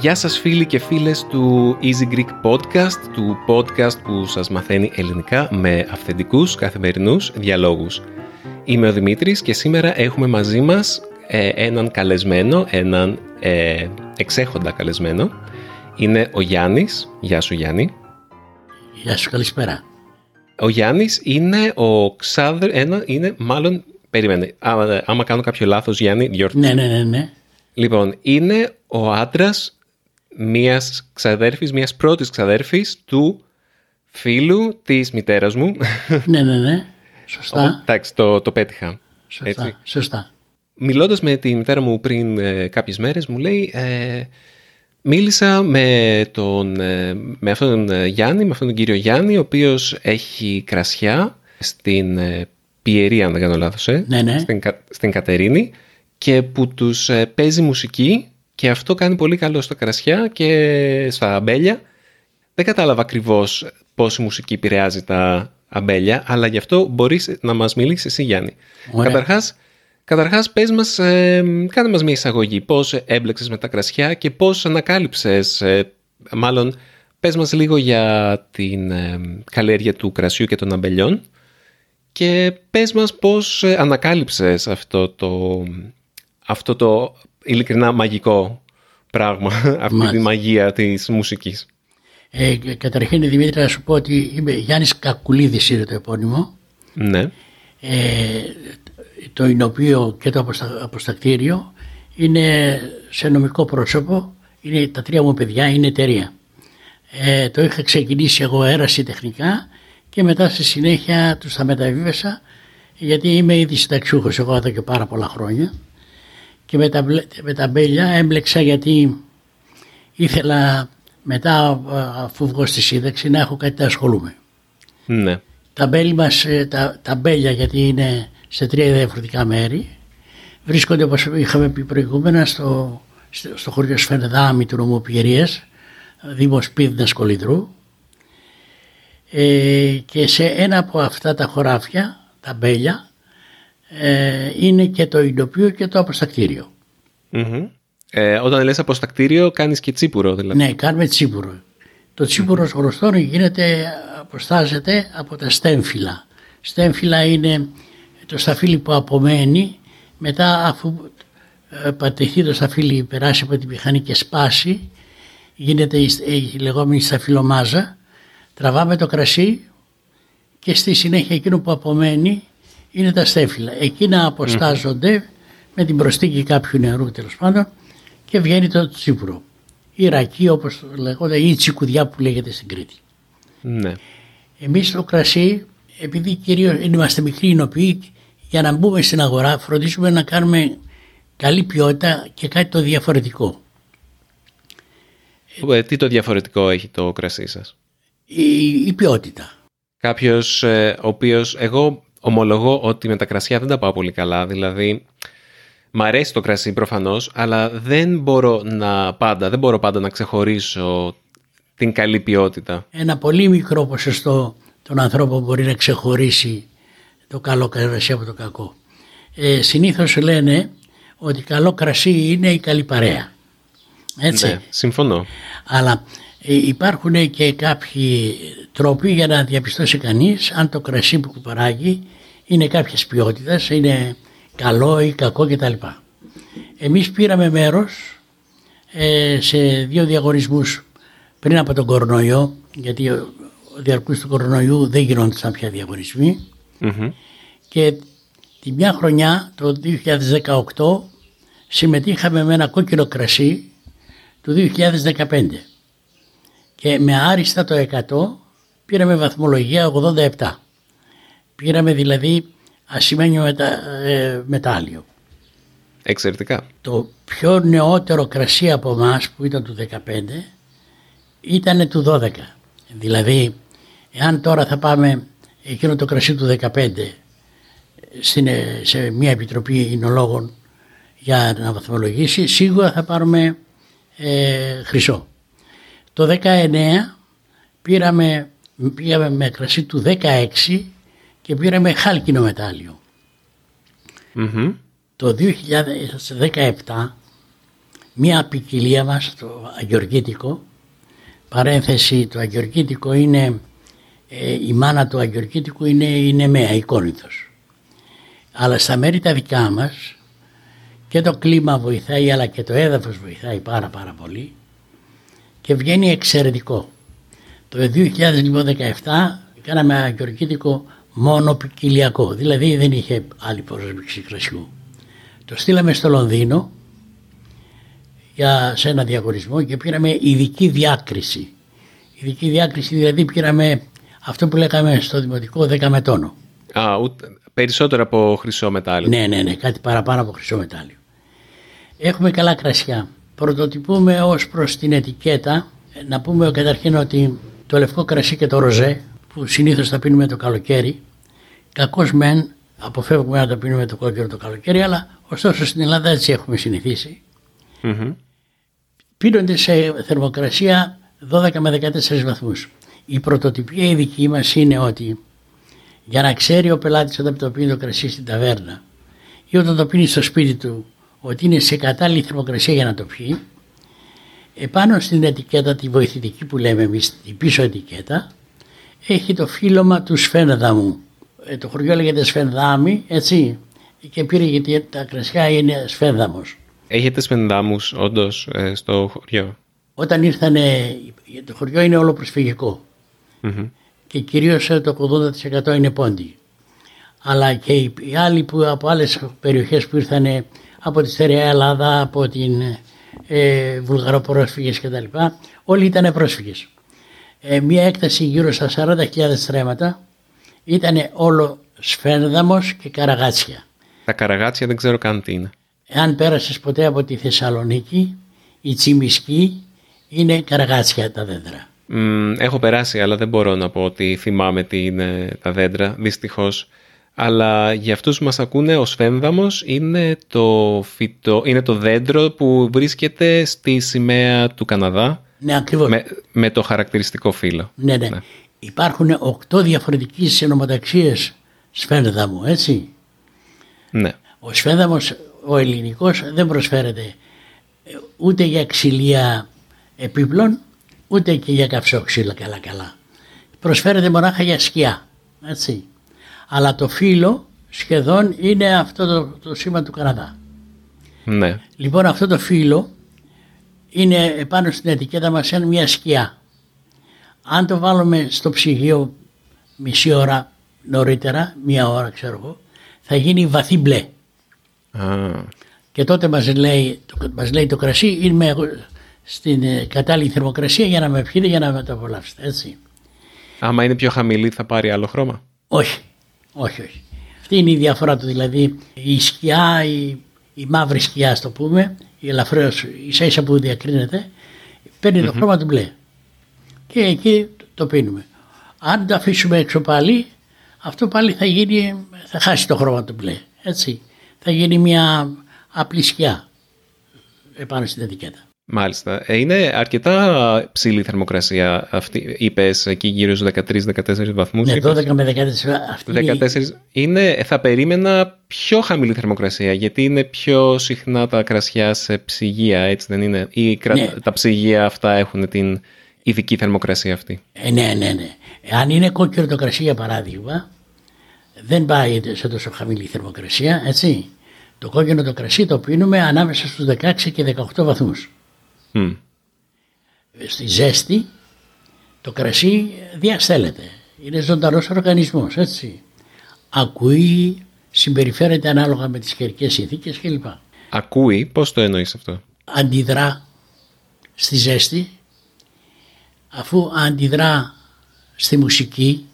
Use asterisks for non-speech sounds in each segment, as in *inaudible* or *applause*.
Γεια σας φίλοι και φίλες του Easy Greek Podcast, του podcast που σας μαθαίνει ελληνικά με αυθεντικούς καθημερινούς διαλόγους. Είμαι ο Δημήτρης και σήμερα έχουμε μαζί μας ε, έναν καλεσμένο, έναν ε, εξέχοντα καλεσμένο. Είναι ο Γιάννης. Γεια σου Γιάννη. Γεια σου, καλησπέρα. Ο Γιάννης είναι ο ξάδερ, ένα, είναι μάλλον, περίμενε, άμα κάνω κάποιο λάθος Γιάννη, διόρθω. Ναι, ναι, ναι, ναι. Λοιπόν, είναι ο άντρας μίας ξαδέρφης, μίας πρώτης ξαδέρφης του φίλου της μητέρας μου. Ναι, ναι, ναι. *laughs* Σωστά. Εντάξει, το, το πέτυχα. Σωστά. Έτσι. Σωστά. Μιλώντας με τη μητέρα μου πριν ε, κάποιες μέρες μου λέει ε, μίλησα με, τον, ε, με αυτόν τον ε, Γιάννη, με αυτόν τον κύριο Γιάννη ο οποίος έχει κρασιά στην ε, Πιερία αν δεν κάνω λάθος, ναι, ναι. Στην, στην Κατερίνη και που τους παίζει μουσική και αυτό κάνει πολύ καλό στα κρασιά και στα αμπέλια. Δεν κατάλαβα ακριβώς πώς η μουσική επηρεάζει τα αμπέλια, αλλά γι' αυτό μπορείς να μας μιλήσεις εσύ Γιάννη. Καταρχάς, καταρχάς πες μας, ε, κάνε μας μια εισαγωγή. Πώς έμπλεξες με τα κρασιά και πώς ανακάλυψες, ε, μάλλον πες μας λίγο για την ε, καλλιέργεια του κρασιού και των αμπελιών και πες μας πώς ε, ανακάλυψες αυτό το, αυτό το ειλικρινά μαγικό πράγμα, *laughs* αυτή τη μαγεία της μουσικής. Ε, καταρχήν Δημήτρη να σου πω ότι είμαι Γιάννης Κακουλίδης είναι το επώνυμο. Ναι. Ε, το εινοποιείο και το αποστακτήριο είναι σε νομικό πρόσωπο. Είναι, τα τρία μου παιδιά είναι εταιρεία. Ε, το είχα ξεκινήσει εγώ έραση τεχνικά και μετά στη συνέχεια τους τα μεταβίβασα γιατί είμαι ήδη συνταξιούχος εγώ εδώ και πάρα πολλά χρόνια και με τα, με τα μπέλια έμπλεξα γιατί ήθελα μετά αφού βγω στη σύνταξη να έχω κάτι να ασχολούμαι. Ναι. Τα, μπέλια μας, ε, τα, τα μπέλια γιατί είναι σε τρία διαφορετικά μέρη βρίσκονται όπως είχαμε πει προηγούμενα στο, στο χωριό Σφενδάμι του νομού Πιερίας, Δήμος Πίδνας Κολυδρού ε, και σε ένα από αυτά τα χωράφια, τα μπέλια, ε, είναι και το ειδοποιείο και το αποστακτηριο Ε, όταν λες αποστακτήριο κάνεις και τσίπουρο δηλαδή. Ναι, κάνουμε τσίπουρο. Το τσίπουρο mm-hmm. γνωστό γίνεται, αποστάζεται από τα στέμφυλλα. Στέμφυλλα είναι το σταφύλι που απομένει μετά αφού ε, πατηθεί το σταφύλι περάσει από τη μηχανή και σπάσει γίνεται η, η λεγόμενη σταφυλομάζα τραβάμε το κρασί και στη συνέχεια εκείνο που απομένει είναι τα στέφυλλα. Εκείνα αποστάζονται με την προστίκη κάποιου νερού τέλος πάντων και βγαίνει το τσίπουρο. Η ρακή όπως λέγονται ή η τσικουδιά που λέγεται στην Κρήτη. Ναι. Εμείς το κρασί επειδή κυρίως είμαστε μικροί εινοποιοί για να μπούμε στην αγορά φροντίζουμε να κάνουμε καλή ποιότητα και κάτι το διαφορετικό. Ε, τι το διαφορετικό έχει το κρασί σας; Η, η ποιότητα. Κάποιος ε, ο οποίος εγώ ομολογώ ότι με τα κρασιά δεν τα πάω πολύ καλά. Δηλαδή, μ' αρέσει το κρασί προφανώς, αλλά δεν μπορώ να πάντα, δεν μπορώ πάντα να ξεχωρίσω την καλή ποιότητα. Ένα πολύ μικρό ποσοστό των ανθρώπων μπορεί να ξεχωρίσει το καλό κρασί από το κακό. Ε, συνήθως λένε ότι καλό κρασί είναι η καλή παρέα. Έτσι. Ναι, συμφωνώ. Αλλά ε, υπάρχουν και κάποιοι τρόποι για να διαπιστώσει κανείς αν το κρασί που παράγει είναι κάποιες ποιότητας, είναι καλό ή κακό κτλ. Εμείς πήραμε μέρος ε, σε δύο διαγωνισμούς πριν από τον κορονοϊό, γιατί ο διαρκούς του κορονοϊού δεν γινόντουσαν πια και τη μια χρονιά, το 2018, συμμετείχαμε με ένα κόκκινο κρασί του 2015 και με άριστα το 100 πήραμε βαθμολογία 87. Πήραμε δηλαδή ασημένιο μετα, ε, μετάλλιο. Εξαιρετικά. Το πιο νεότερο κρασί από εμάς που ήταν του 15 ήταν του 12. Δηλαδή, εάν τώρα θα πάμε εκείνο το κρασί του 15 στην, σε μια επιτροπή εινολόγων για να βαθμολογήσει, σίγουρα θα πάρουμε ε, χρυσό. Το 19 πήραμε, πήγαμε με κρασί του 16 και πήραμε χάλκινο μετάλλιο. Το 2017 μία ποικιλία μας το αγιοργήτικο παρένθεση το αγιοργήτικο είναι ε, η μάνα του αγιοργήτικου είναι η Νεμαία, η Κόρινθος. Αλλά στα μέρη τα δικά μας και το κλίμα βοηθάει αλλά και το έδαφος βοηθάει πάρα πάρα πολύ και βγαίνει εξαιρετικό. Το 2017 κάναμε αγιοργήτικο μόνο ποικιλιακό, δηλαδή δεν είχε άλλη πρόσβηξη κρασιού. Το στείλαμε στο Λονδίνο για, σε ένα διαγωνισμό και πήραμε ειδική διάκριση. Ειδική διάκριση δηλαδή πήραμε αυτό που λέγαμε στο δημοτικό 10 μετόνο. Α, ούτε, περισσότερο από χρυσό μετάλλιο. Ναι, ναι, ναι, κάτι παραπάνω από χρυσό μετάλλιο. Έχουμε καλά κρασιά. Πρωτοτυπούμε ως προς την ετικέτα. Να πούμε καταρχήν ότι το λευκό κρασί και το ροζέ που συνήθως θα πίνουμε το καλοκαίρι κακώς μεν αποφεύγουμε να το πίνουμε το κόκκινο το καλοκαίρι αλλά ωστόσο στην Ελλάδα έτσι έχουμε συνηθίσει. Mm-hmm. Πίνονται σε θερμοκρασία 12 με 14 βαθμούς. Η πρωτοτυπία η δική μας είναι ότι για να ξέρει ο πελάτης όταν το πίνει το κρασί στην ταβέρνα ή όταν το πίνει στο σπίτι του ότι είναι σε κατάλληλη θερμοκρασία για να το πιει επάνω στην ετικέτα τη βοηθητική που λέμε εμείς την πίσω ετικέτα έχει το φύλλωμα του σφένδαμου. Ε, το χωριό λέγεται σφενδάμι έτσι και πήρε γιατί τα κρασιά είναι σφένδαμος. Έχετε σφενδάμους όντως ε, στο χωριό; Όταν ήρθανε, το χωριό είναι όλο προσφυγικό και κυρίως το 80% είναι πόντι. Αλλά και οι άλλοι που από άλλες περιοχές που ήρθαν από τη Στερεά Ελλάδα, από την ε, Βουλγαροπρόσφυγες κτλ. Όλοι ήταν πρόσφυγες. Ε, μια έκταση γύρω στα 40.000 στρέμματα ήταν όλο σφένδαμος και καραγάτσια. Τα καραγάτσια δεν ξέρω καν τι είναι. Εάν πέρασες ποτέ από τη Θεσσαλονίκη, η Τσιμισκή είναι καραγάτσια τα δέντρα έχω περάσει, αλλά δεν μπορώ να πω ότι θυμάμαι τι είναι τα δέντρα, δυστυχώς. Αλλά για αυτούς που μας ακούνε, ο σφένδαμος είναι το, φυτο, είναι το δέντρο που βρίσκεται στη σημαία του Καναδά. Ναι, ακριβώς. Με, με το χαρακτηριστικό φύλλο. Ναι, ναι, ναι. Υπάρχουν οκτώ διαφορετικές συνομοταξίες σφένδαμου, έτσι; Ναι. Ο σφένδαμος, ο ελληνικός, δεν προσφέρεται ούτε για ξυλία επίπλων, ούτε και για καυσόξυλα καλά καλά. Προσφέρεται μονάχα για σκιά, έτσι. Αλλά το φύλλο σχεδόν είναι αυτό το, το σήμα του Καναδά. Ναι. Λοιπόν αυτό το φύλλο είναι επάνω στην ετικέτα μας σαν μια σκιά. Αν το βάλουμε στο ψυγείο μισή ώρα νωρίτερα, μία ώρα ξέρω εγώ, θα γίνει βαθύ μπλε. Και τότε μας λέει, μας λέει το κρασί είναι στην ε, κατάλληλη θερμοκρασία για να με πιείτε για να με το απολαύσετε. Έτσι. Άμα είναι πιο χαμηλή θα πάρει άλλο χρώμα; Όχι, όχι, όχι. Αυτή είναι η διαφορά του. Δηλαδή η σκιά, η, η μαύρη σκιά, το πούμε, η ελαφρώς ίσα ίσα που διακρίνεται, το χρώμα του μπλε. Και εκεί το πίνουμε. Αν το αφήσουμε έξω πάλι, αυτό πάλι θα γίνει, θα χάσει το χρώμα του μπλε. Έτσι. Θα γίνει μια απλή σκιά επάνω στην ετικέτα. Μάλιστα. Ε, είναι αρκετά ψηλή θερμοκρασία αυτή. Είπες εκεί γύρω στους 13-14 βαθμούς. Ναι, 12 με 14. Αυτή 14 είναι, θα περίμενα πιο χαμηλή θερμοκρασία γιατί είναι πιο συχνά τα κρασιά σε ψυγεία, έτσι δεν είναι; Ή ναι. τα ψυγεία αυτά έχουν την ειδική θερμοκρασία αυτή; Ε, ναι, ναι, ναι. Αν είναι κόκκινο το κρασί για παράδειγμα, δεν πάει σε τόσο χαμηλή θερμοκρασία, έτσι. Το κόκκινο το κρασί το πίνουμε ανάμεσα στους 16 και 18 βαθμούς. Στη ζέστη το κρασί διαστέλλεται. Είναι ζωντανός οργανισμός, έτσι. Ακούει, συμπεριφέρεται ανάλογα με τις καιρικές συνθήκες κλπ. Ακούει, πώς το εννοείς αυτό; Αντιδρά στη ζέστη, αφού αντιδρά στη μουσική,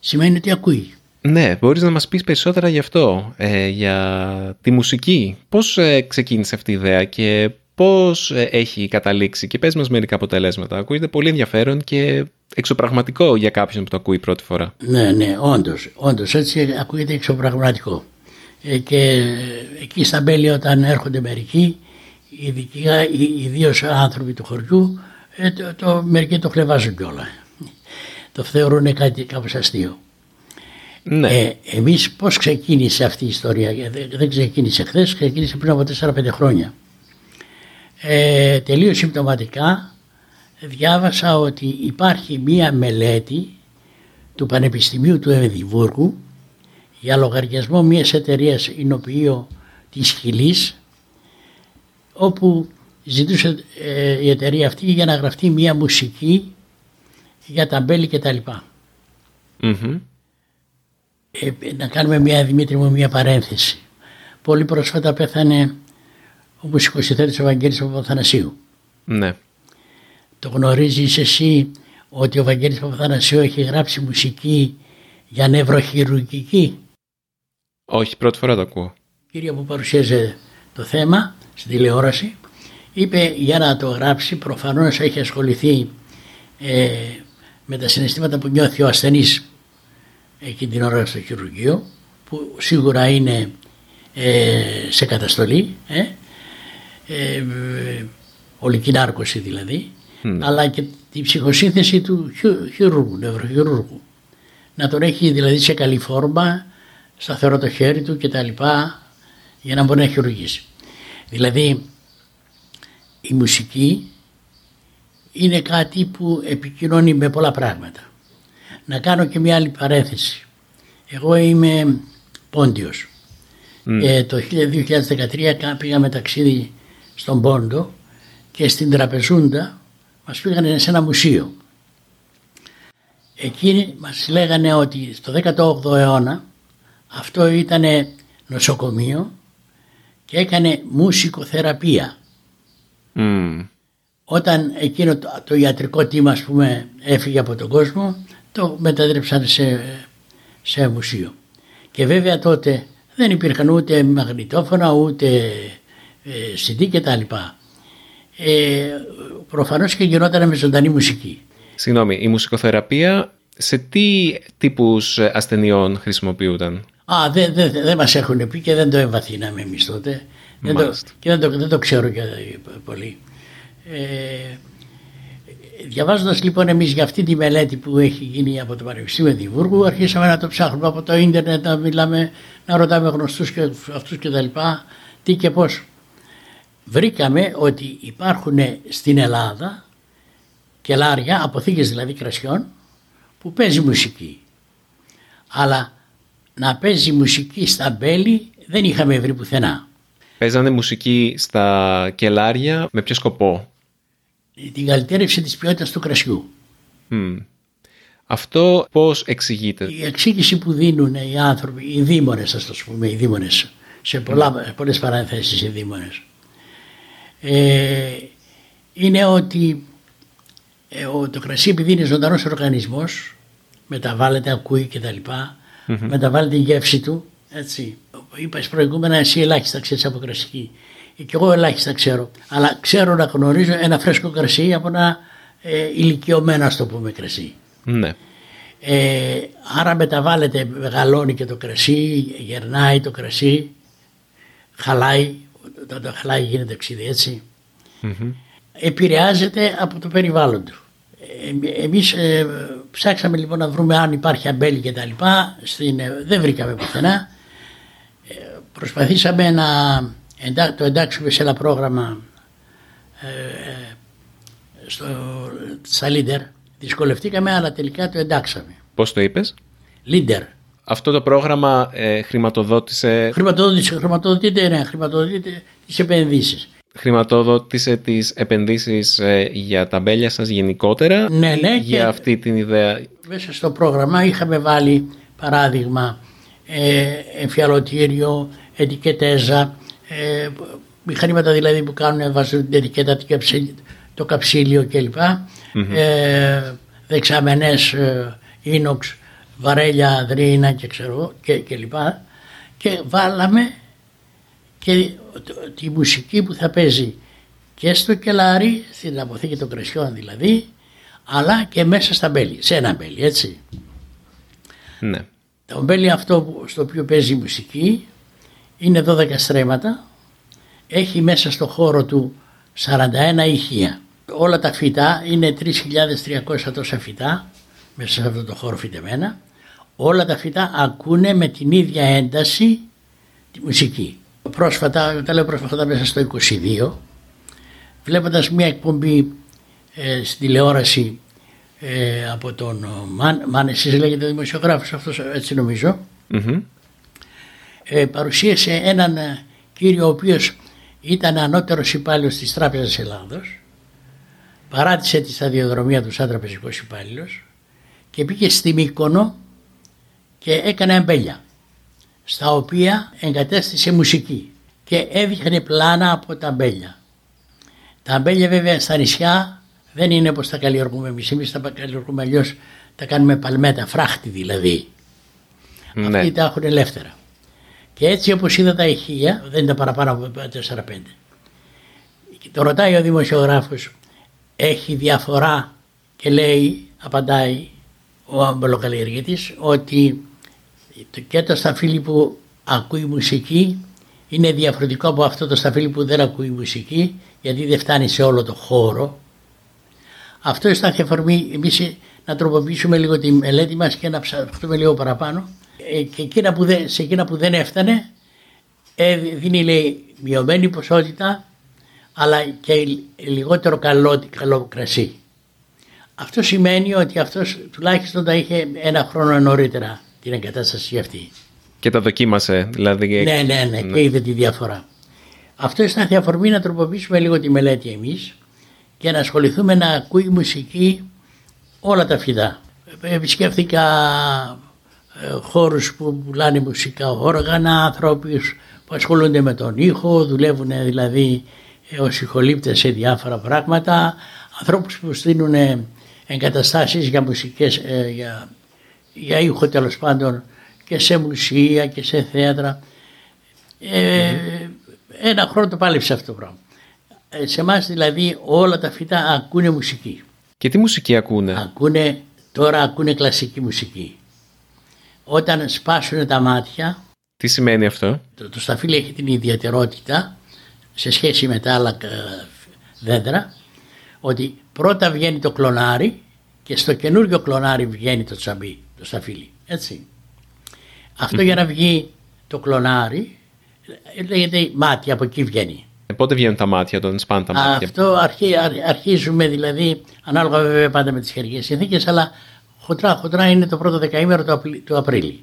σημαίνει ότι ακούει. Ναι, μπορείς να μας πεις περισσότερα γι' αυτό, ε, για τη μουσική. Πώς ε, ξεκίνησε αυτή η ιδέα και πώς ε, έχει καταλήξει και πες μας μερικά αποτελέσματα. Ακούγεται πολύ ενδιαφέρον και εξωπραγματικό για κάποιον που το ακούει πρώτη φορά. Ναι, ναι, όντως, όντως έτσι ακούγεται εξωπραγματικό. ε, και εκεί στα Μπέλη όταν έρχονται μερικοί, ιδίως άνθρωποι του χωριού, ε, το, το, μερικοί το χλεβάζουν κιόλα. Το θεωρούν κάτι κάπως αστείο. Ναι. Ε, εμείς πώς ξεκίνησε αυτή η ιστορία, δεν, δεν ξεκίνησε χθες, ξεκίνησε πριν από 4-5 χρόνια. Ε, τελείως συμπτωματικά διάβασα ότι υπάρχει μία μελέτη του Πανεπιστημίου του Εδιμβούργου για λογαριασμό μιας εταιρείας εινοποιείο της Χιλής όπου ζητούσε ε, η εταιρεία αυτή για να γραφτεί μια μουσική για τα μπέλη και τα λοιπά. Mm-hmm. Ε, να κάνουμε μια Δημήτρη μου μια παρένθεση. Πολύ πρόσφατα πέθανε ο μουσικοσυθέτης Ευαγγέλης Παπαθανασίου. Ναι. Το γνωρίζεις εσύ ότι ο Βαγγέλης Παπαθανασίου έχει γράψει μουσική για νευροχειρουργική; Όχι, πρώτη φορά το ακούω. Κύριε που παρουσίαζε το θέμα στην τηλεόραση είπε για να το γράψει προφανώς έχει ασχοληθεί ε, με τα συναισθήματα που νιώθει ο ασθενής εκείνη την ώρα στο χειρουργείο που σίγουρα είναι ε, σε καταστολή ε, ε, ολική νάρκωση δηλαδή αλλά και τη ψυχοσύνθεση του χειρούργου, νευροχειρούργου να τον έχει δηλαδή σε καλή φόρμα σταθερό το χέρι του και τα λοιπά για να μπορεί να χειρουργήσει. Δηλαδή η μουσική είναι κάτι που επικοινωνεί με πολλά πράγματα. Να κάνω και μια άλλη παρέθεση. Εγώ είμαι πόντιος. Mm. το 2013 πήγαμε ταξίδι στον Πόντο και στην Τραπεζούντα μας πήγανε σε ένα μουσείο. Εκείνοι μας λέγανε ότι στο 18ο αιώνα αυτό ήταν νοσοκομείο και έκανε μουσικοθεραπεία. Mm. Όταν εκείνο το, το ιατρικό τίμα ας πούμε έφυγε από τον κόσμο το μετατρέψαν σε, σε μουσείο. Και βέβαια τότε δεν υπήρχαν ούτε μαγνητόφωνα ούτε ε, CD και τα λοιπά. Ε, προφανώς και γινόταν με ζωντανή μουσική. Συγγνώμη, η μουσικοθεραπεία σε τι τύπους ασθενειών χρησιμοποιούταν. Α, δεν δε, δε μας έχουν πει και δεν το εμβαθύναμε εμείς τότε. Δεν το, και δεν το, δεν το ξέρω και πολύ. Ε, διαβάζοντας λοιπόν εμείς για αυτή τη μελέτη που έχει γίνει από το Πανεπιστήμιο Εδιμβούργου αρχίσαμε να το ψάχνουμε από το ίντερνετ να μιλάμε, να ρωτάμε γνωστούς και αυτούς και τα λοιπά τι και πώς. Βρήκαμε ότι υπάρχουν στην Ελλάδα κελάρια, αποθήκες δηλαδή κρασιών που παίζει μουσική. Αλλά να παίζει μουσική στα μπέλη δεν είχαμε βρει πουθενά. Παίζανε μουσική στα κελάρια με ποιο σκοπό; Την καλυτέρευση της ποιότητας του κρασιού. Αυτό πώς εξηγείται; Η εξήγηση που δίνουν οι άνθρωποι, οι δήμονες ας το πούμε, οι δήμονες, σε πολλά, mm. πολλές παρανθέσεις οι δήμονες, ε, είναι ότι ε, το κρασί επειδή είναι ζωντανός οργανισμός, μεταβάλλεται, ακούει κτλ mm-hmm. μεταβάλει την γεύση του. Έτσι. Είπα προηγούμενα, εσύ ελάχιστα ξέρεις από κρασί. Και εγώ ελάχιστα ξέρω. Αλλά ξέρω να γνωρίζω ένα φρέσκο κρασί από ένα ε, ηλικιωμένο, ας το πούμε, κρασί. Ναι. Ε, άρα μεταβάλλεται, μεγαλώνει και το κρασί, γερνάει το κρασί, χαλάει, όταν το χαλάει γίνεται ξύδι έτσι. Mm-hmm. Επηρεάζεται από το περιβάλλον του. Ε, εμείς ε, ψάξαμε λοιπόν να βρούμε αν υπάρχει αμπέλη και τα λοιπά, στην, ε, δεν βρήκαμε πουθενά. Ε, προσπαθήσαμε να το εντάξουμε σε ένα πρόγραμμα ε, στο, στα Leader. Δυσκολευτήκαμε αλλά τελικά το εντάξαμε. Πώς το είπες; Leader. Αυτό το πρόγραμμα ε, χρηματοδότησε... Χρηματοδότησε, χρηματοδοτείται, ναι, χρηματοδοτείται τις επενδύσεις χρηματοδότησε τις επενδύσεις ε, για τα μπέλια σας γενικότερα ναι, ναι, για αυτή την ιδέα. Μέσα στο πρόγραμμα είχαμε βάλει παράδειγμα ε, εμφιαλωτήριο, ετικετέζα, ε, μηχανήματα δηλαδή που κάνουν βάζουν την ετικέτα, το καψίλιο κλπ. Mm-hmm. Ε, δεξαμενές ε, ίνοξ, βαρέλια, δρύνα και ξέρω και, και λοιπά και βάλαμε και τη μουσική που θα παίζει και στο κελάρι, στην αποθήκη των κρεσιών δηλαδή, αλλά και μέσα στα μπέλη, σε ένα μπέλι, έτσι. Ναι. Το μπέλι αυτό στο οποίο παίζει η μουσική είναι 12 στρέμματα, έχει μέσα στο χώρο του 41 ηχεία. Όλα τα φυτά είναι 3.300 τόσα φυτά μέσα σε αυτό το χώρο φυτεμένα. Όλα τα φυτά ακούνε με την ίδια ένταση τη μουσική. Πρόσφατα, τα λέω πρόσφατα μέσα στο 22, βλέποντας μια εκπομπή ε, στην τηλεόραση ε, από τον Μαν, Μαν εσείς λέγεται δημοσιογράφος αυτός έτσι ε, παρουσίασε έναν ε, κύριο ο οποίος ήταν ανώτερος υπάλληλος της Τράπεζας Ελλάδος παράτησε τη σταδιοδρομία του σαν τραπεζικός υπάλληλος και πήγε στη Μύκονο και έκανε αμπέλια στα οποία εγκατέστησε μουσική και έδειχνε πλάνα από τα αμπέλια. Τα αμπέλια βέβαια στα νησιά δεν είναι όπως τα καλλιεργούμε εμείς. Εμείς τα καλλιεργούμε αλλιώς τα κάνουμε παλμέτα, φράχτη δηλαδή. Ναι. Αυτοί τα έχουν ελεύθερα. Και έτσι όπως είδα τα ηχεία, δεν ήταν παραπάνω από 4-5. Και το ρωτάει ο δημοσιογράφος, έχει διαφορά και λέει, απαντάει ο αμπελοκαλλιεργητής, ότι και το σταφύλι που ακούει μουσική είναι διαφορετικό από αυτό το σταφύλι που δεν ακούει μουσική γιατί δεν φτάνει σε όλο το χώρο. Αυτό ήταν και αφορμή εμείς να τροποποιήσουμε λίγο τη μελέτη μας και να ψαχτούμε λίγο παραπάνω ε, και εκείνα που δεν, σε εκείνα που δεν έφτανε ε, δίνει λέει μειωμένη ποσότητα αλλά και λιγότερο καλό, καλό κρασί. Αυτό σημαίνει ότι αυτός τουλάχιστον τα είχε ένα χρόνο νωρίτερα την εγκατάσταση αυτή. Και τα δοκίμασε, δηλαδή. Ναι, ναι, ναι, ναι. και είδε τη διαφορά. Αυτό ήταν η αφορμή να τροποποιήσουμε λίγο τη μελέτη εμείς και να ασχοληθούμε να ακούει μουσική όλα τα φυτά. Επισκέφθηκα ε, χώρους που πουλάνε μουσικά όργανα, ανθρώπους που ασχολούνται με τον ήχο, δουλεύουν δηλαδή ως ηχολήπτες σε διάφορα πράγματα, ανθρώπους που στείλουν εγκαταστάσεις για μουσικές, ε, για, για ήχο τέλος πάντων και σε μουσεία και σε θέατρα. Ε, Ένα χρόνο το πάλεψε αυτό το πράγμα. Ε, σε εμάς δηλαδή όλα τα φύτα ακούνε μουσική. Και τι μουσική ακούνε; Ακούνε, τώρα ακούνε κλασική μουσική. Όταν σπάσουν τα μάτια... Τι σημαίνει αυτό; Το, το σταφύλι έχει την ιδιαιτερότητα σε σχέση με τα άλλα δέντρα ότι πρώτα βγαίνει το κλονάρι και στο καινούργιο κλονάρι βγαίνει το τσαμπί, το σταφύλι. Έτσι. Αυτό για να βγει το κλονάρι λέγεται μάτια, από εκεί βγαίνει. Ε, πότε βγαίνουν τα μάτια, όταν σπάνε τα μάτια; Αυτό αρχί, αρχίζουμε δηλαδή, ανάλογα βέβαια πάντα με τις χερικές συνθήκες, αλλά χοντρά, χοντρά είναι το πρώτο δεκαήμερο του, του Απρίλη.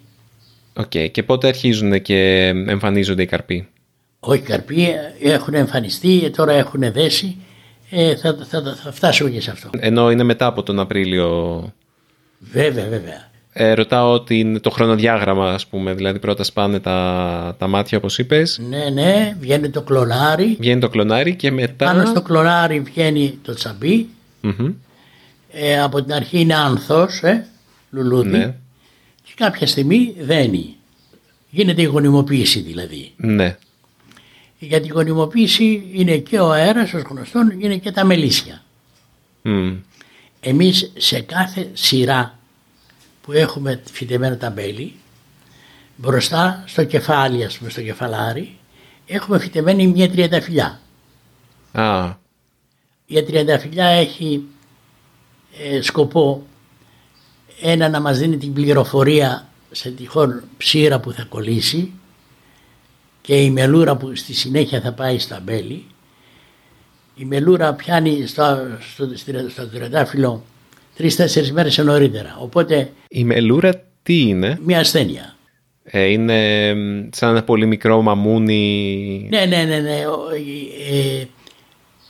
OK. Okay. Και πότε αρχίζουν και εμφανίζονται οι καρποί; Όχι, οι καρποί έχουν εμφανιστεί, τώρα έχουν δέσει. Ε, θα, θα, θα φτάσουμε και σε αυτό. Ενώ είναι μετά από τον Απρίλιο. Βέβαια, βέβαια. Ε, ρωτάω ότι είναι το χρονοδιάγραμμα, ας πούμε, δηλαδή πρώτα σπάνε τα, τα μάτια όπως είπες. Ναι, ναι, βγαίνει το κλονάρι. Βγαίνει το κλονάρι και μετά... Πάνω στο κλονάρι βγαίνει το τσαμπί Ε, από την αρχή είναι άνθος, ε, λουλούδι. Ναι. Και κάποια στιγμή δένει. Γίνεται η γονιμοποίηση δηλαδή. Ναι. Για την γονιμοποίηση είναι και ο αέρας, ως γνωστόν, είναι και τα μελίσια. Mm. Εμείς σε κάθε σειρά που έχουμε φυτεμένα τα μπέλη, μπροστά στο κεφάλι, ας πούμε, στο κεφαλάρι, έχουμε φυτεμένη μια τριανταφυλιά. Ah. Η τριανταφυλιά έχει ε, σκοπό ένα να μας δίνει την πληροφορία σε τυχόν ψήρα που θα κολλήσει και η μελούρα που στη συνέχεια θα πάει στα μπέλη. Η μελούρα πιάνει στο, στο, στο τριαντάφυλλο τρει-τέσσερι μέρες νωρίτερα. Οπότε. Η μελούρα τι είναι, Μια ασθένεια. Ε, είναι σαν ένα πολύ μικρό μαμούνι. Ναι, ναι, ναι. ναι. Ε,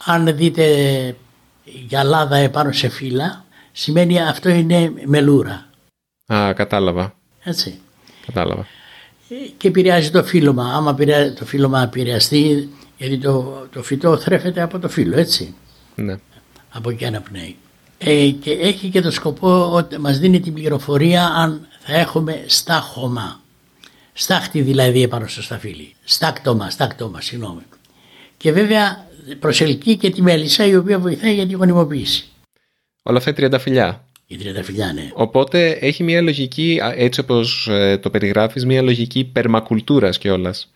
αν δείτε γυαλάδα επάνω σε φύλλα, σημαίνει αυτό είναι μελούρα. Α, κατάλαβα. Έτσι. Κατάλαβα. Ε, και επηρεάζει το φύλλωμα. Άμα το φύλλωμα επηρεαστεί, γιατί το, το φυτό θρέφεται από το φύλλο, έτσι. Ναι. Από εκεί αναπνέει. Ε, και έχει και το σκοπό ότι μας δίνει την πληροφορία αν θα έχουμε στάχωμα. Στάχτη δηλαδή επάνω στο σταφύλι. Στάκτομα, στάκτομα, συγγνώμη. Και βέβαια προσελκύει και τη μέλισσα η οποία βοηθάει για τη γονιμοποίηση. Όλα αυτά τριανταφυλιά. Η τριανταφυλιά, ναι. Οπότε έχει μια λογική, έτσι όπως ε, το περιγράφεις, μια λογική περμακουλτούρας κιόλας.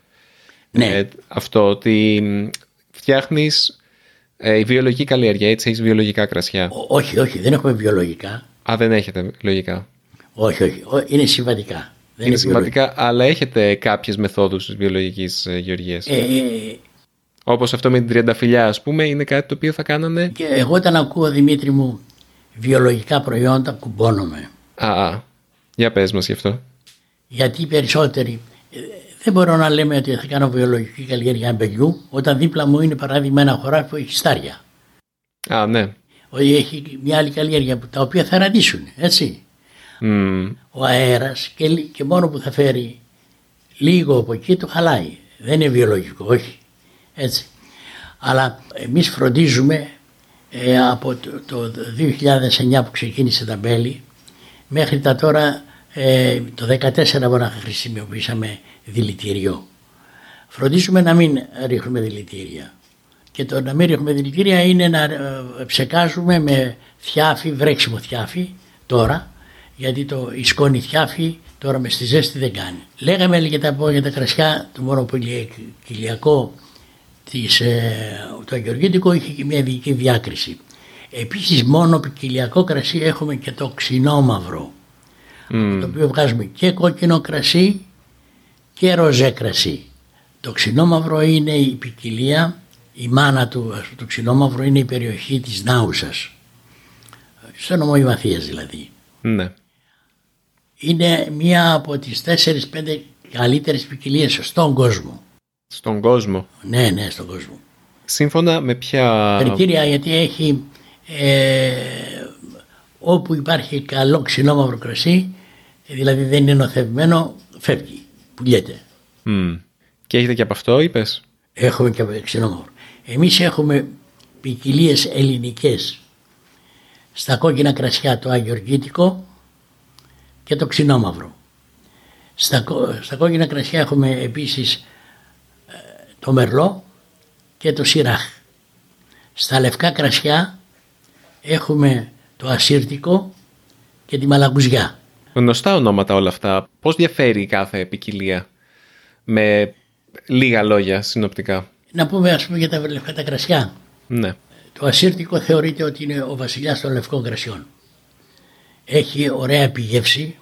Ναι. Ε, αυτό ότι μ, φτιάχνεις ε, η βιολογική καλλιέργεια, έτσι, έχεις βιολογικά κρασιά. Ό- όχι, όχι, δεν έχουμε βιολογικά. Α, δεν έχετε λογικά. Όχι, όχι, ο- είναι συμβατικά. Δεν Είναι βιολογικά. σημαντικά, αλλά έχετε κάποιες μεθόδους της βιολογικής ε, γεωργίας. Ε, ε, Όπως αυτό με την τριανταφυλιά, ας πούμε, είναι κάτι το οποίο θα κάνανε; και εγώ όταν ακούω, Δημήτρη μου, βιολογικά προϊόντα, κουμπώνομαι. Α, α, για πες μας γι' αυτό. Γιατί οι περισσότεροι ε, δεν μπορώ να λέμε ότι θα κάνω βιολογική καλλιέργεια αμπελιού όταν δίπλα μου είναι παράδειγμα ένα χωράφι που έχει στάρια. Α, ναι. Ότι έχει μια άλλη καλλιέργεια που- τα οποία θα ραντίσουν, έτσι. Μμ, Ο αέρας και, λι- και μόνο που θα φέρει λίγο από εκεί το χαλάει. Δεν είναι βιολογικό, όχι. Έτσι. Αλλά εμείς φροντίζουμε ε, από το, το 2009 που ξεκίνησε τα μπέλη μέχρι τα τώρα ε, το 2014 μόνο χρησιμοποιήσαμε δηλητήριο. Φροντίζουμε να μην ρίχνουμε δηλητήρια. Και το να μην ρίχνουμε δηλητήρια είναι να ε, ψεκάζουμε με θιάφι, βρέξιμο θιάφι τώρα, γιατί το, η σκόνη θιάφι τώρα με στη ζέστη δεν κάνει. Λέγαμε για τα, για τα κρασιά, το μονοπηλιακό της, ε, το αγιοργήτικο είχε και μια ειδική διάκριση. Επίσης μόνο ποικιλιακό κρασί έχουμε και το ξινόμαυρο, μμ. το οποίο βγάζουμε και κόκκινο κρασί και ροζέ κρασί. Το ξινόμαυρο είναι η ποικιλία, η μάνα του, ας πούμε, το ξινόμαυρο είναι η περιοχή της Νάουσας, στο νομό Ημαθίας δηλαδή. ναι. Είναι μία από τις 4-5 καλύτερες ποικιλίες στον κόσμο. Στον κόσμο. Ναι, ναι, στον κόσμο. Σύμφωνα με ποια... Κριτήρια γιατί έχει ε, όπου υπάρχει καλό ξινόμαυρο κρασί, δηλαδή δεν είναι νοθευμένο, φεύγει, πουλιέται. Μμ. Και έχετε και από αυτό, είπες; Έχουμε και ξινόμαυρο. Εμείς έχουμε ποικιλίες ελληνικές στα κόκκινα κρασιά το αγιοργήτικο και το ξινόμαυρο. Στα, κο- στα κόκκινα κρασιά έχουμε επίσης ε, το μερλό και το σιράχ. Στα λευκά κρασιά έχουμε το ασύρτικο και τη μαλαγκουζιά. Γνωστά ονόματα όλα αυτά. Πώς διαφέρει η κάθε ποικιλία με λίγα λόγια συνοπτικά; Να πούμε ας πούμε για τα λευκά τα κρασιά. Ναι. Το ασύρτικο θεωρείται ότι είναι ο βασιλιάς των λευκών κρασιών. Έχει ωραία επιγεύση,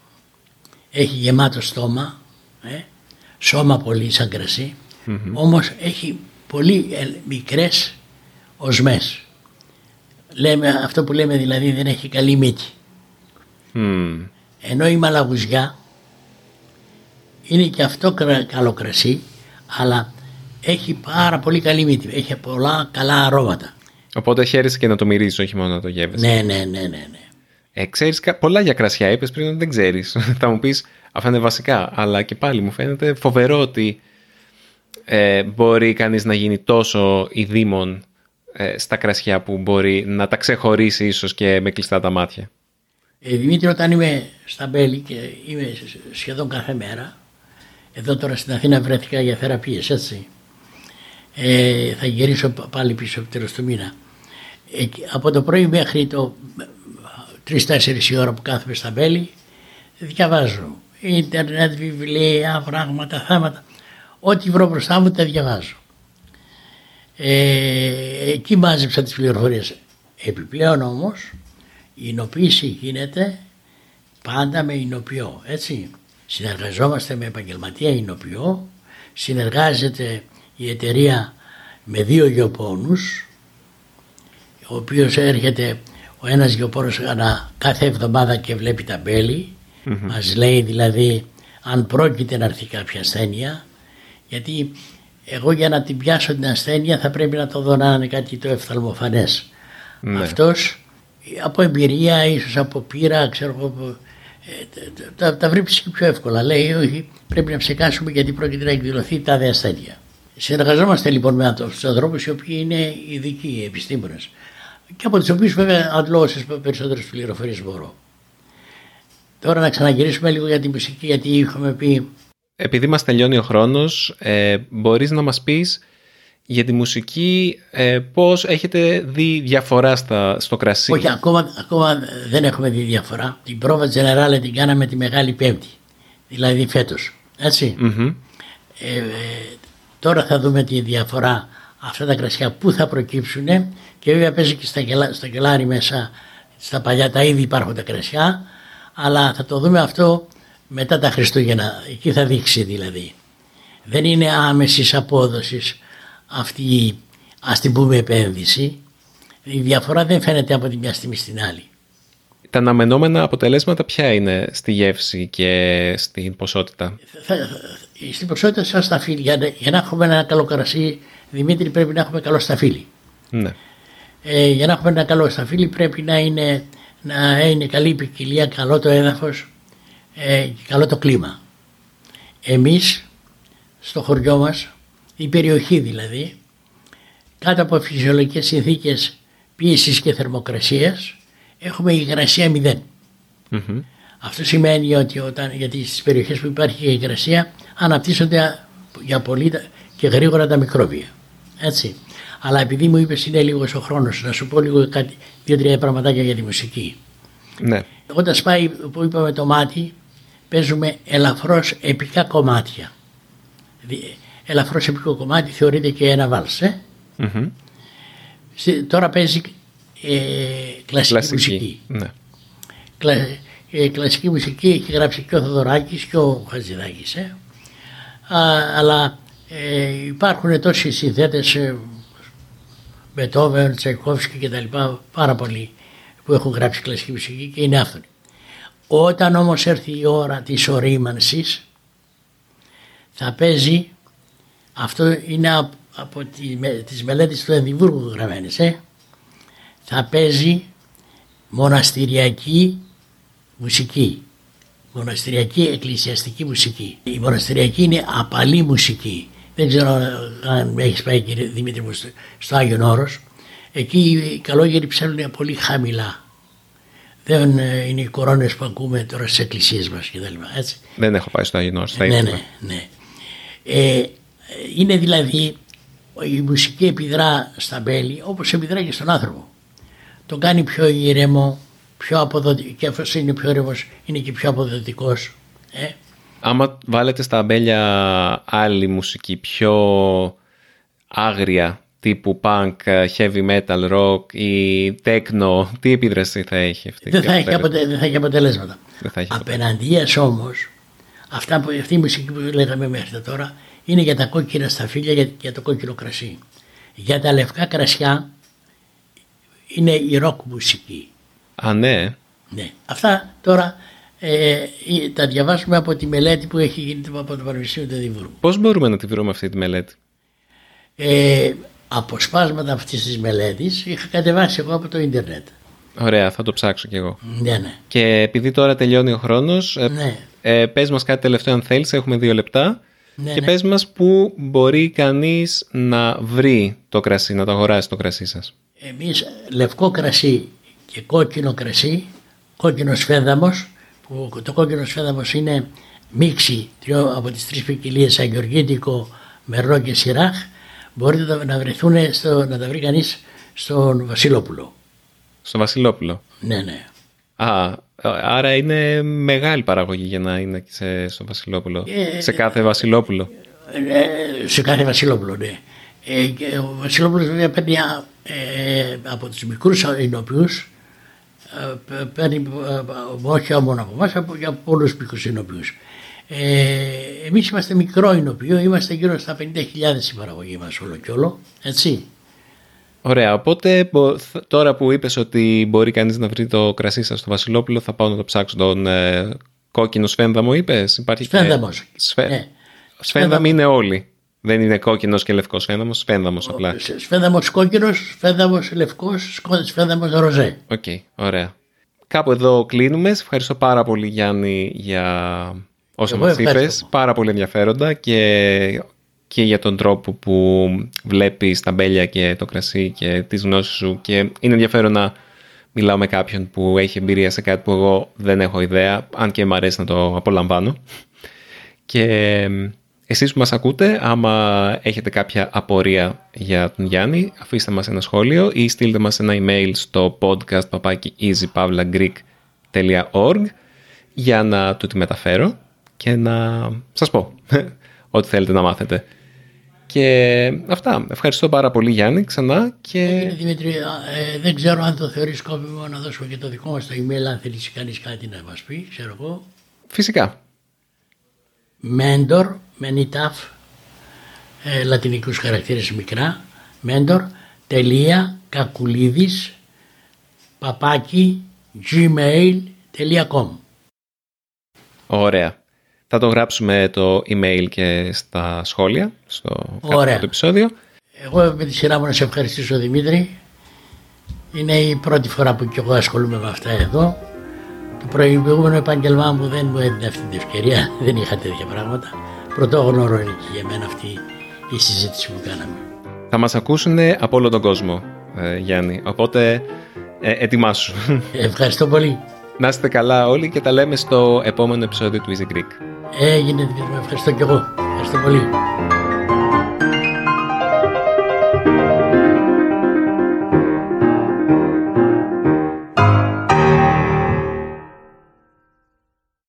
έχει γεμάτο στόμα, ε, σώμα πολύ σαν κρασι όμως έχει πολύ ε, μικρές οσμές. Λέμε, αυτό που λέμε δηλαδή δεν έχει καλή μύτη. Μμ. Ενώ η μαλαγουζιά είναι και αυτό κρα- καλό κρασί, αλλά έχει πάρα πολύ καλή μύτη, έχει πολλά καλά αρώματα. Οπότε χαίρεσαι και να το μυρίζεις, όχι μόνο να το γεύεσαι. Ναι, ναι, ναι, ναι. ναι. Ε, ξέρεις κα- πολλά για κρασιά, είπες πριν ότι δεν ξέρεις. *laughs* Θα μου πεις, αυτά είναι βασικά. Αλλά και πάλι μου φαίνεται φοβερό ότι ε, μπορεί κανείς να γίνει τόσο ειδήμων ε, στα κρασιά που μπορεί να τα ξεχωρίσει ίσως και με κλειστά τα μάτια. Ε, Δημήτρη, όταν είμαι στα Μπέλη και είμαι σχεδόν κάθε μέρα, εδώ τώρα στην Αθήνα βρέθηκα για θεραπείες, έτσι. Ε, θα γυρίσω π- πάλι πίσω τέλος του μήνα. Ε, και από το πρωί μέχρι το 3-4 η ώρα που κάθομαι στα Μπέλη, διαβάζω. Ίντερνετ, βιβλία, πράγματα, θέματα. Ό,τι βρω μπροστά μου τα διαβάζω. Ε, εκεί μάζεψα τις πληροφορίες. Επιπλέον όμως η εινοποίηση γίνεται πάντα με εινοποιό, έτσι. Συνεργαζόμαστε με επαγγελματία εινοποιό, συνεργάζεται η εταιρεία με δύο γεωπόνους, ο οποίος έρχεται ο ένας γεωπόνος ανά κάθε εβδομάδα και βλέπει τα μπέλη, μας λέει δηλαδή αν πρόκειται να έρθει κάποια ασθένεια, γιατί εγώ για να την πιάσω την ασθένεια θα πρέπει να το δω να είναι κάτι το εφθαλμοφανές. Ναι. Αυτός από εμπειρία, ίσως από πείρα, ξέρω εγώ, από- ε, τα, τα, τα βρίσκει πιο εύκολα. Λέει, όχι, πρέπει να ψεκάσουμε γιατί πρόκειται να εκδηλωθεί τάδε ασθένεια. Συνεργαζόμαστε λοιπόν με τους ανθρώπους οι οποίοι είναι ειδικοί επιστήμονες και από τους οποίους βέβαια αντλώ όσε περισσότερες πληροφορίες μπορώ. Τώρα να ξαναγυρίσουμε λίγο για τη μουσική, γιατί είχαμε πει Επειδή μας τελειώνει ο χρόνος, ε, μπορείς να μας πεις για τη μουσική ε, πώς έχετε δει διαφορά στα, στο κρασί; Όχι, ακόμα, ακόμα δεν έχουμε δει διαφορά. Την πρόβα Generale την κάναμε τη Μεγάλη Πέμπτη, δηλαδή φέτος. Έτσι. Μμμ. Ε, ε, Τώρα θα δούμε τη διαφορά αυτά τα κρασιά που θα προκύψουν και βέβαια παίζει και στα στο κελάρι μέσα στα παλιά τα ήδη υπάρχουν τα κρασιά αλλά θα το δούμε αυτό μετά τα Χριστούγεννα, εκεί θα δείξει δηλαδή. Δεν είναι άμεσης απόδοσης αυτή η ας την πούμε επένδυση. Η διαφορά δεν φαίνεται από τη μια στιγμή στην άλλη. Τα αναμενόμενα αποτελέσματα ποια είναι στη γεύση και στην ποσότητα; Θα, στην ποσότητα σαν σταφύλι. Για, για να έχουμε ένα καλό κρασί, Δημήτρη, πρέπει να έχουμε καλό σταφύλι. Ναι. Ε, για να έχουμε ένα καλό σταφύλι πρέπει να είναι, να είναι καλή ποικιλία, καλό το έδαφος ε, και καλό το κλίμα. Εμείς στο χωριό μας, η περιοχή δηλαδή, κάτω από φυσιολογικές συνθήκες πίεσης και θερμοκρασίας, έχουμε υγρασία Αυτό σημαίνει ότι όταν, γιατί στις περιοχές που υπάρχει η υγρασία αναπτύσσονται για πολύ και γρήγορα τα μικρόβια. Έτσι. Αλλά επειδή μου είπες είναι λίγος ο χρόνος, να σου πω λίγο κάτι, δύο-τρία πραγματάκια για τη μουσική. Ναι. Όταν σπάει που είπαμε το μάτι, παίζουμε ελαφρώς επικά κομμάτια. Ελαφρώς επικό κομμάτι θεωρείται και ένα βάλς. Ε; Τώρα παίζει ε, κλασική, μουσική. Ναι. Κλα, ε, κλασική μουσική έχει γράψει και ο Θοδωράκης και ο Χατζηδάκης. Ε; αλλά ε, υπάρχουν τόσοι συνθέτες ε, Μπετόβεν, Τσαϊκόφσκι και τα λοιπά πάρα πολλοί που έχουν γράψει κλασική μουσική και είναι άφθονοι. Όταν όμως έρθει η ώρα της ορίμανσης θα παίζει, αυτό είναι από τη, τις μελέτες του Ενδιβούργου γραμμένες, ε, θα παίζει μοναστηριακή μουσική, μοναστηριακή εκκλησιαστική μουσική. Η μοναστηριακή είναι απαλή μουσική. Δεν ξέρω αν έχεις πάει κύριε Δημήτρη μου στο Άγιον Όρος. Εκεί οι καλόγεροι ψέλνουν πολύ χαμηλά δεν ε, είναι οι κορώνες που ακούμε τώρα στις εκκλησίες μας κτλ. Δεν έχω πάει στο Αγινό, ναι, ναι, ναι. Ε, είναι δηλαδή η μουσική επιδρά στα μπέλη όπως επιδρά και στον άνθρωπο. Τον κάνει πιο ήρεμο, πιο αποδοτικό και αυτός είναι πιο ήρεμος, είναι και πιο αποδοτικός. Ε. Άμα βάλετε στα αμπέλια άλλη μουσική πιο άγρια τύπου punk, heavy metal, rock ή techno, τι επίδραση θα έχει αυτή; Δεν θα, έχει, αποτε, δεν θα έχει αποτελέσματα. Απέναντίας όμως, αυτά που, αυτή η μουσική που λέγαμε μέχρι τώρα είναι για τα κόκκινα σταφύλια για, για το κόκκινο κρασί. Για τα λευκά κρασιά είναι η rock μουσική. Α, ναι. Ναι. Αυτά τώρα ε, τα διαβάσουμε από τη μελέτη που έχει γίνει από το Πανεπιστήμιο του Εδιμβούργου. Πώς μπορούμε να τη βρούμε αυτή τη μελέτη; Ε, αποσπάσματα αυτής της μελέτης είχα κατεβάσει εγώ από το ίντερνετ. Ωραία, θα το ψάξω κι εγώ. Ναι, ναι. Και επειδή τώρα τελειώνει ο χρόνος, ε, ναι. ε, πες μας κάτι τελευταίο αν θέλεις, έχουμε δύο λεπτά. Ναι, και ναι. πες μας πού μπορεί κανείς να βρει το κρασί, να το αγοράσει το κρασί σας. Εμείς λευκό κρασί και κόκκινο κρασί, κόκκινος σφέδαμος, που το κόκκινος σφέδαμος είναι μίξη από τις τρεις ποικιλίες αγγιοργίτικο, μερό και σιράχ, μπορείτε να βρεθούν, στο, να τα βρει κανείς στον Βασιλόπουλο. Στο Βασιλόπουλο; Ναι, ναι. Α, άρα είναι μεγάλη παραγωγή για να είναι σε, στο Βασιλόπουλο. Ε, σε κάθε Βασιλόπουλο. Ε, σε κάθε Βασιλόπουλο, ναι. Ε, και ο Βασιλόπουλος βέβαια παίρνει ε, από τους μικρούς εινοποιούς ε, παίρνει ε, όχι μόνο από εμάς, από, από πολλούς μικρούς εινοποιούς. Ε, εμείς είμαστε μικρό εινοποιείο, είμαστε γύρω στα 50.000 η παραγωγή μας όλο και όλο, έτσι. Ωραία, οπότε τώρα που είπες ότι μπορεί κανείς να βρει το κρασί σας στο Βασιλόπουλο θα πάω να το ψάξω τον ε, κόκκινο σφένδαμο είπες; Υπάρχει Σφένδαμος. Σφέ... Ναι. Σφένδαμοι είναι όλοι. Δεν είναι κόκκινος και λευκός σφένδαμος, σφένδαμος απλά. Σφένδαμος κόκκινος, σφένδαμος λευκός, σφένδαμος ροζέ. OK, okay, ωραία. Κάπου εδώ κλείνουμε. Σε ευχαριστώ πάρα πολύ Γιάννη για όσα μας είπες, πάρα πολύ ενδιαφέροντα και, και για τον τρόπο που βλέπεις τα μπέλια και το κρασί και τις γνώσεις σου και είναι ενδιαφέρον να μιλάω με κάποιον που έχει εμπειρία σε κάτι που εγώ δεν έχω ιδέα, αν και μου αρέσει να το απολαμβάνω. Και εσείς που μας ακούτε, άμα έχετε κάποια απορία για τον Γιάννη, αφήστε μας ένα σχόλιο ή στείλτε μας ένα email στο podcast papaki για να του τη μεταφέρω και να σας πω *laughs* ό,τι θέλετε να μάθετε. Και αυτά. Ευχαριστώ πάρα πολύ Γιάννη ξανά. Και... Κύριε Δημήτρη, ε, δεν ξέρω αν το θεωρείς σκόπιμο να δώσουμε και το δικό μας το email αν θέλεις κανείς κάτι να μας πει, ξέρω εγώ. Φυσικά. Mentor, menitaf, ε, λατινικούς χαρακτήρες μικρά, mentor, τελεία, κακουλίδης, παπάκι, gmail.com Ωραία. Θα το γράψουμε το email και στα σχόλια, στο Ωραία. το επεισόδιο. Εγώ με τη σειρά μου να σε ευχαριστήσω Δημήτρη. Είναι η πρώτη φορά που κι εγώ ασχολούμαι με αυτά εδώ. Το προηγούμενο επάγγελμά μου δεν μου έδινε αυτή την ευκαιρία, *laughs* δεν είχα τέτοια πράγματα. Πρωτόγνωρο είναι και για μένα αυτή η συζήτηση που κάναμε. Θα μας ακούσουν από όλο τον κόσμο, ε, Γιάννη. Οπότε ε, ετοιμάσου. Ευχαριστώ πολύ. Να είστε καλά όλοι και τα λέμε στο επόμενο επεισόδιο του Easy Greek. Έγινε, Δημήτρη, ευχαριστώ κι εγώ. Ευχαριστώ πολύ.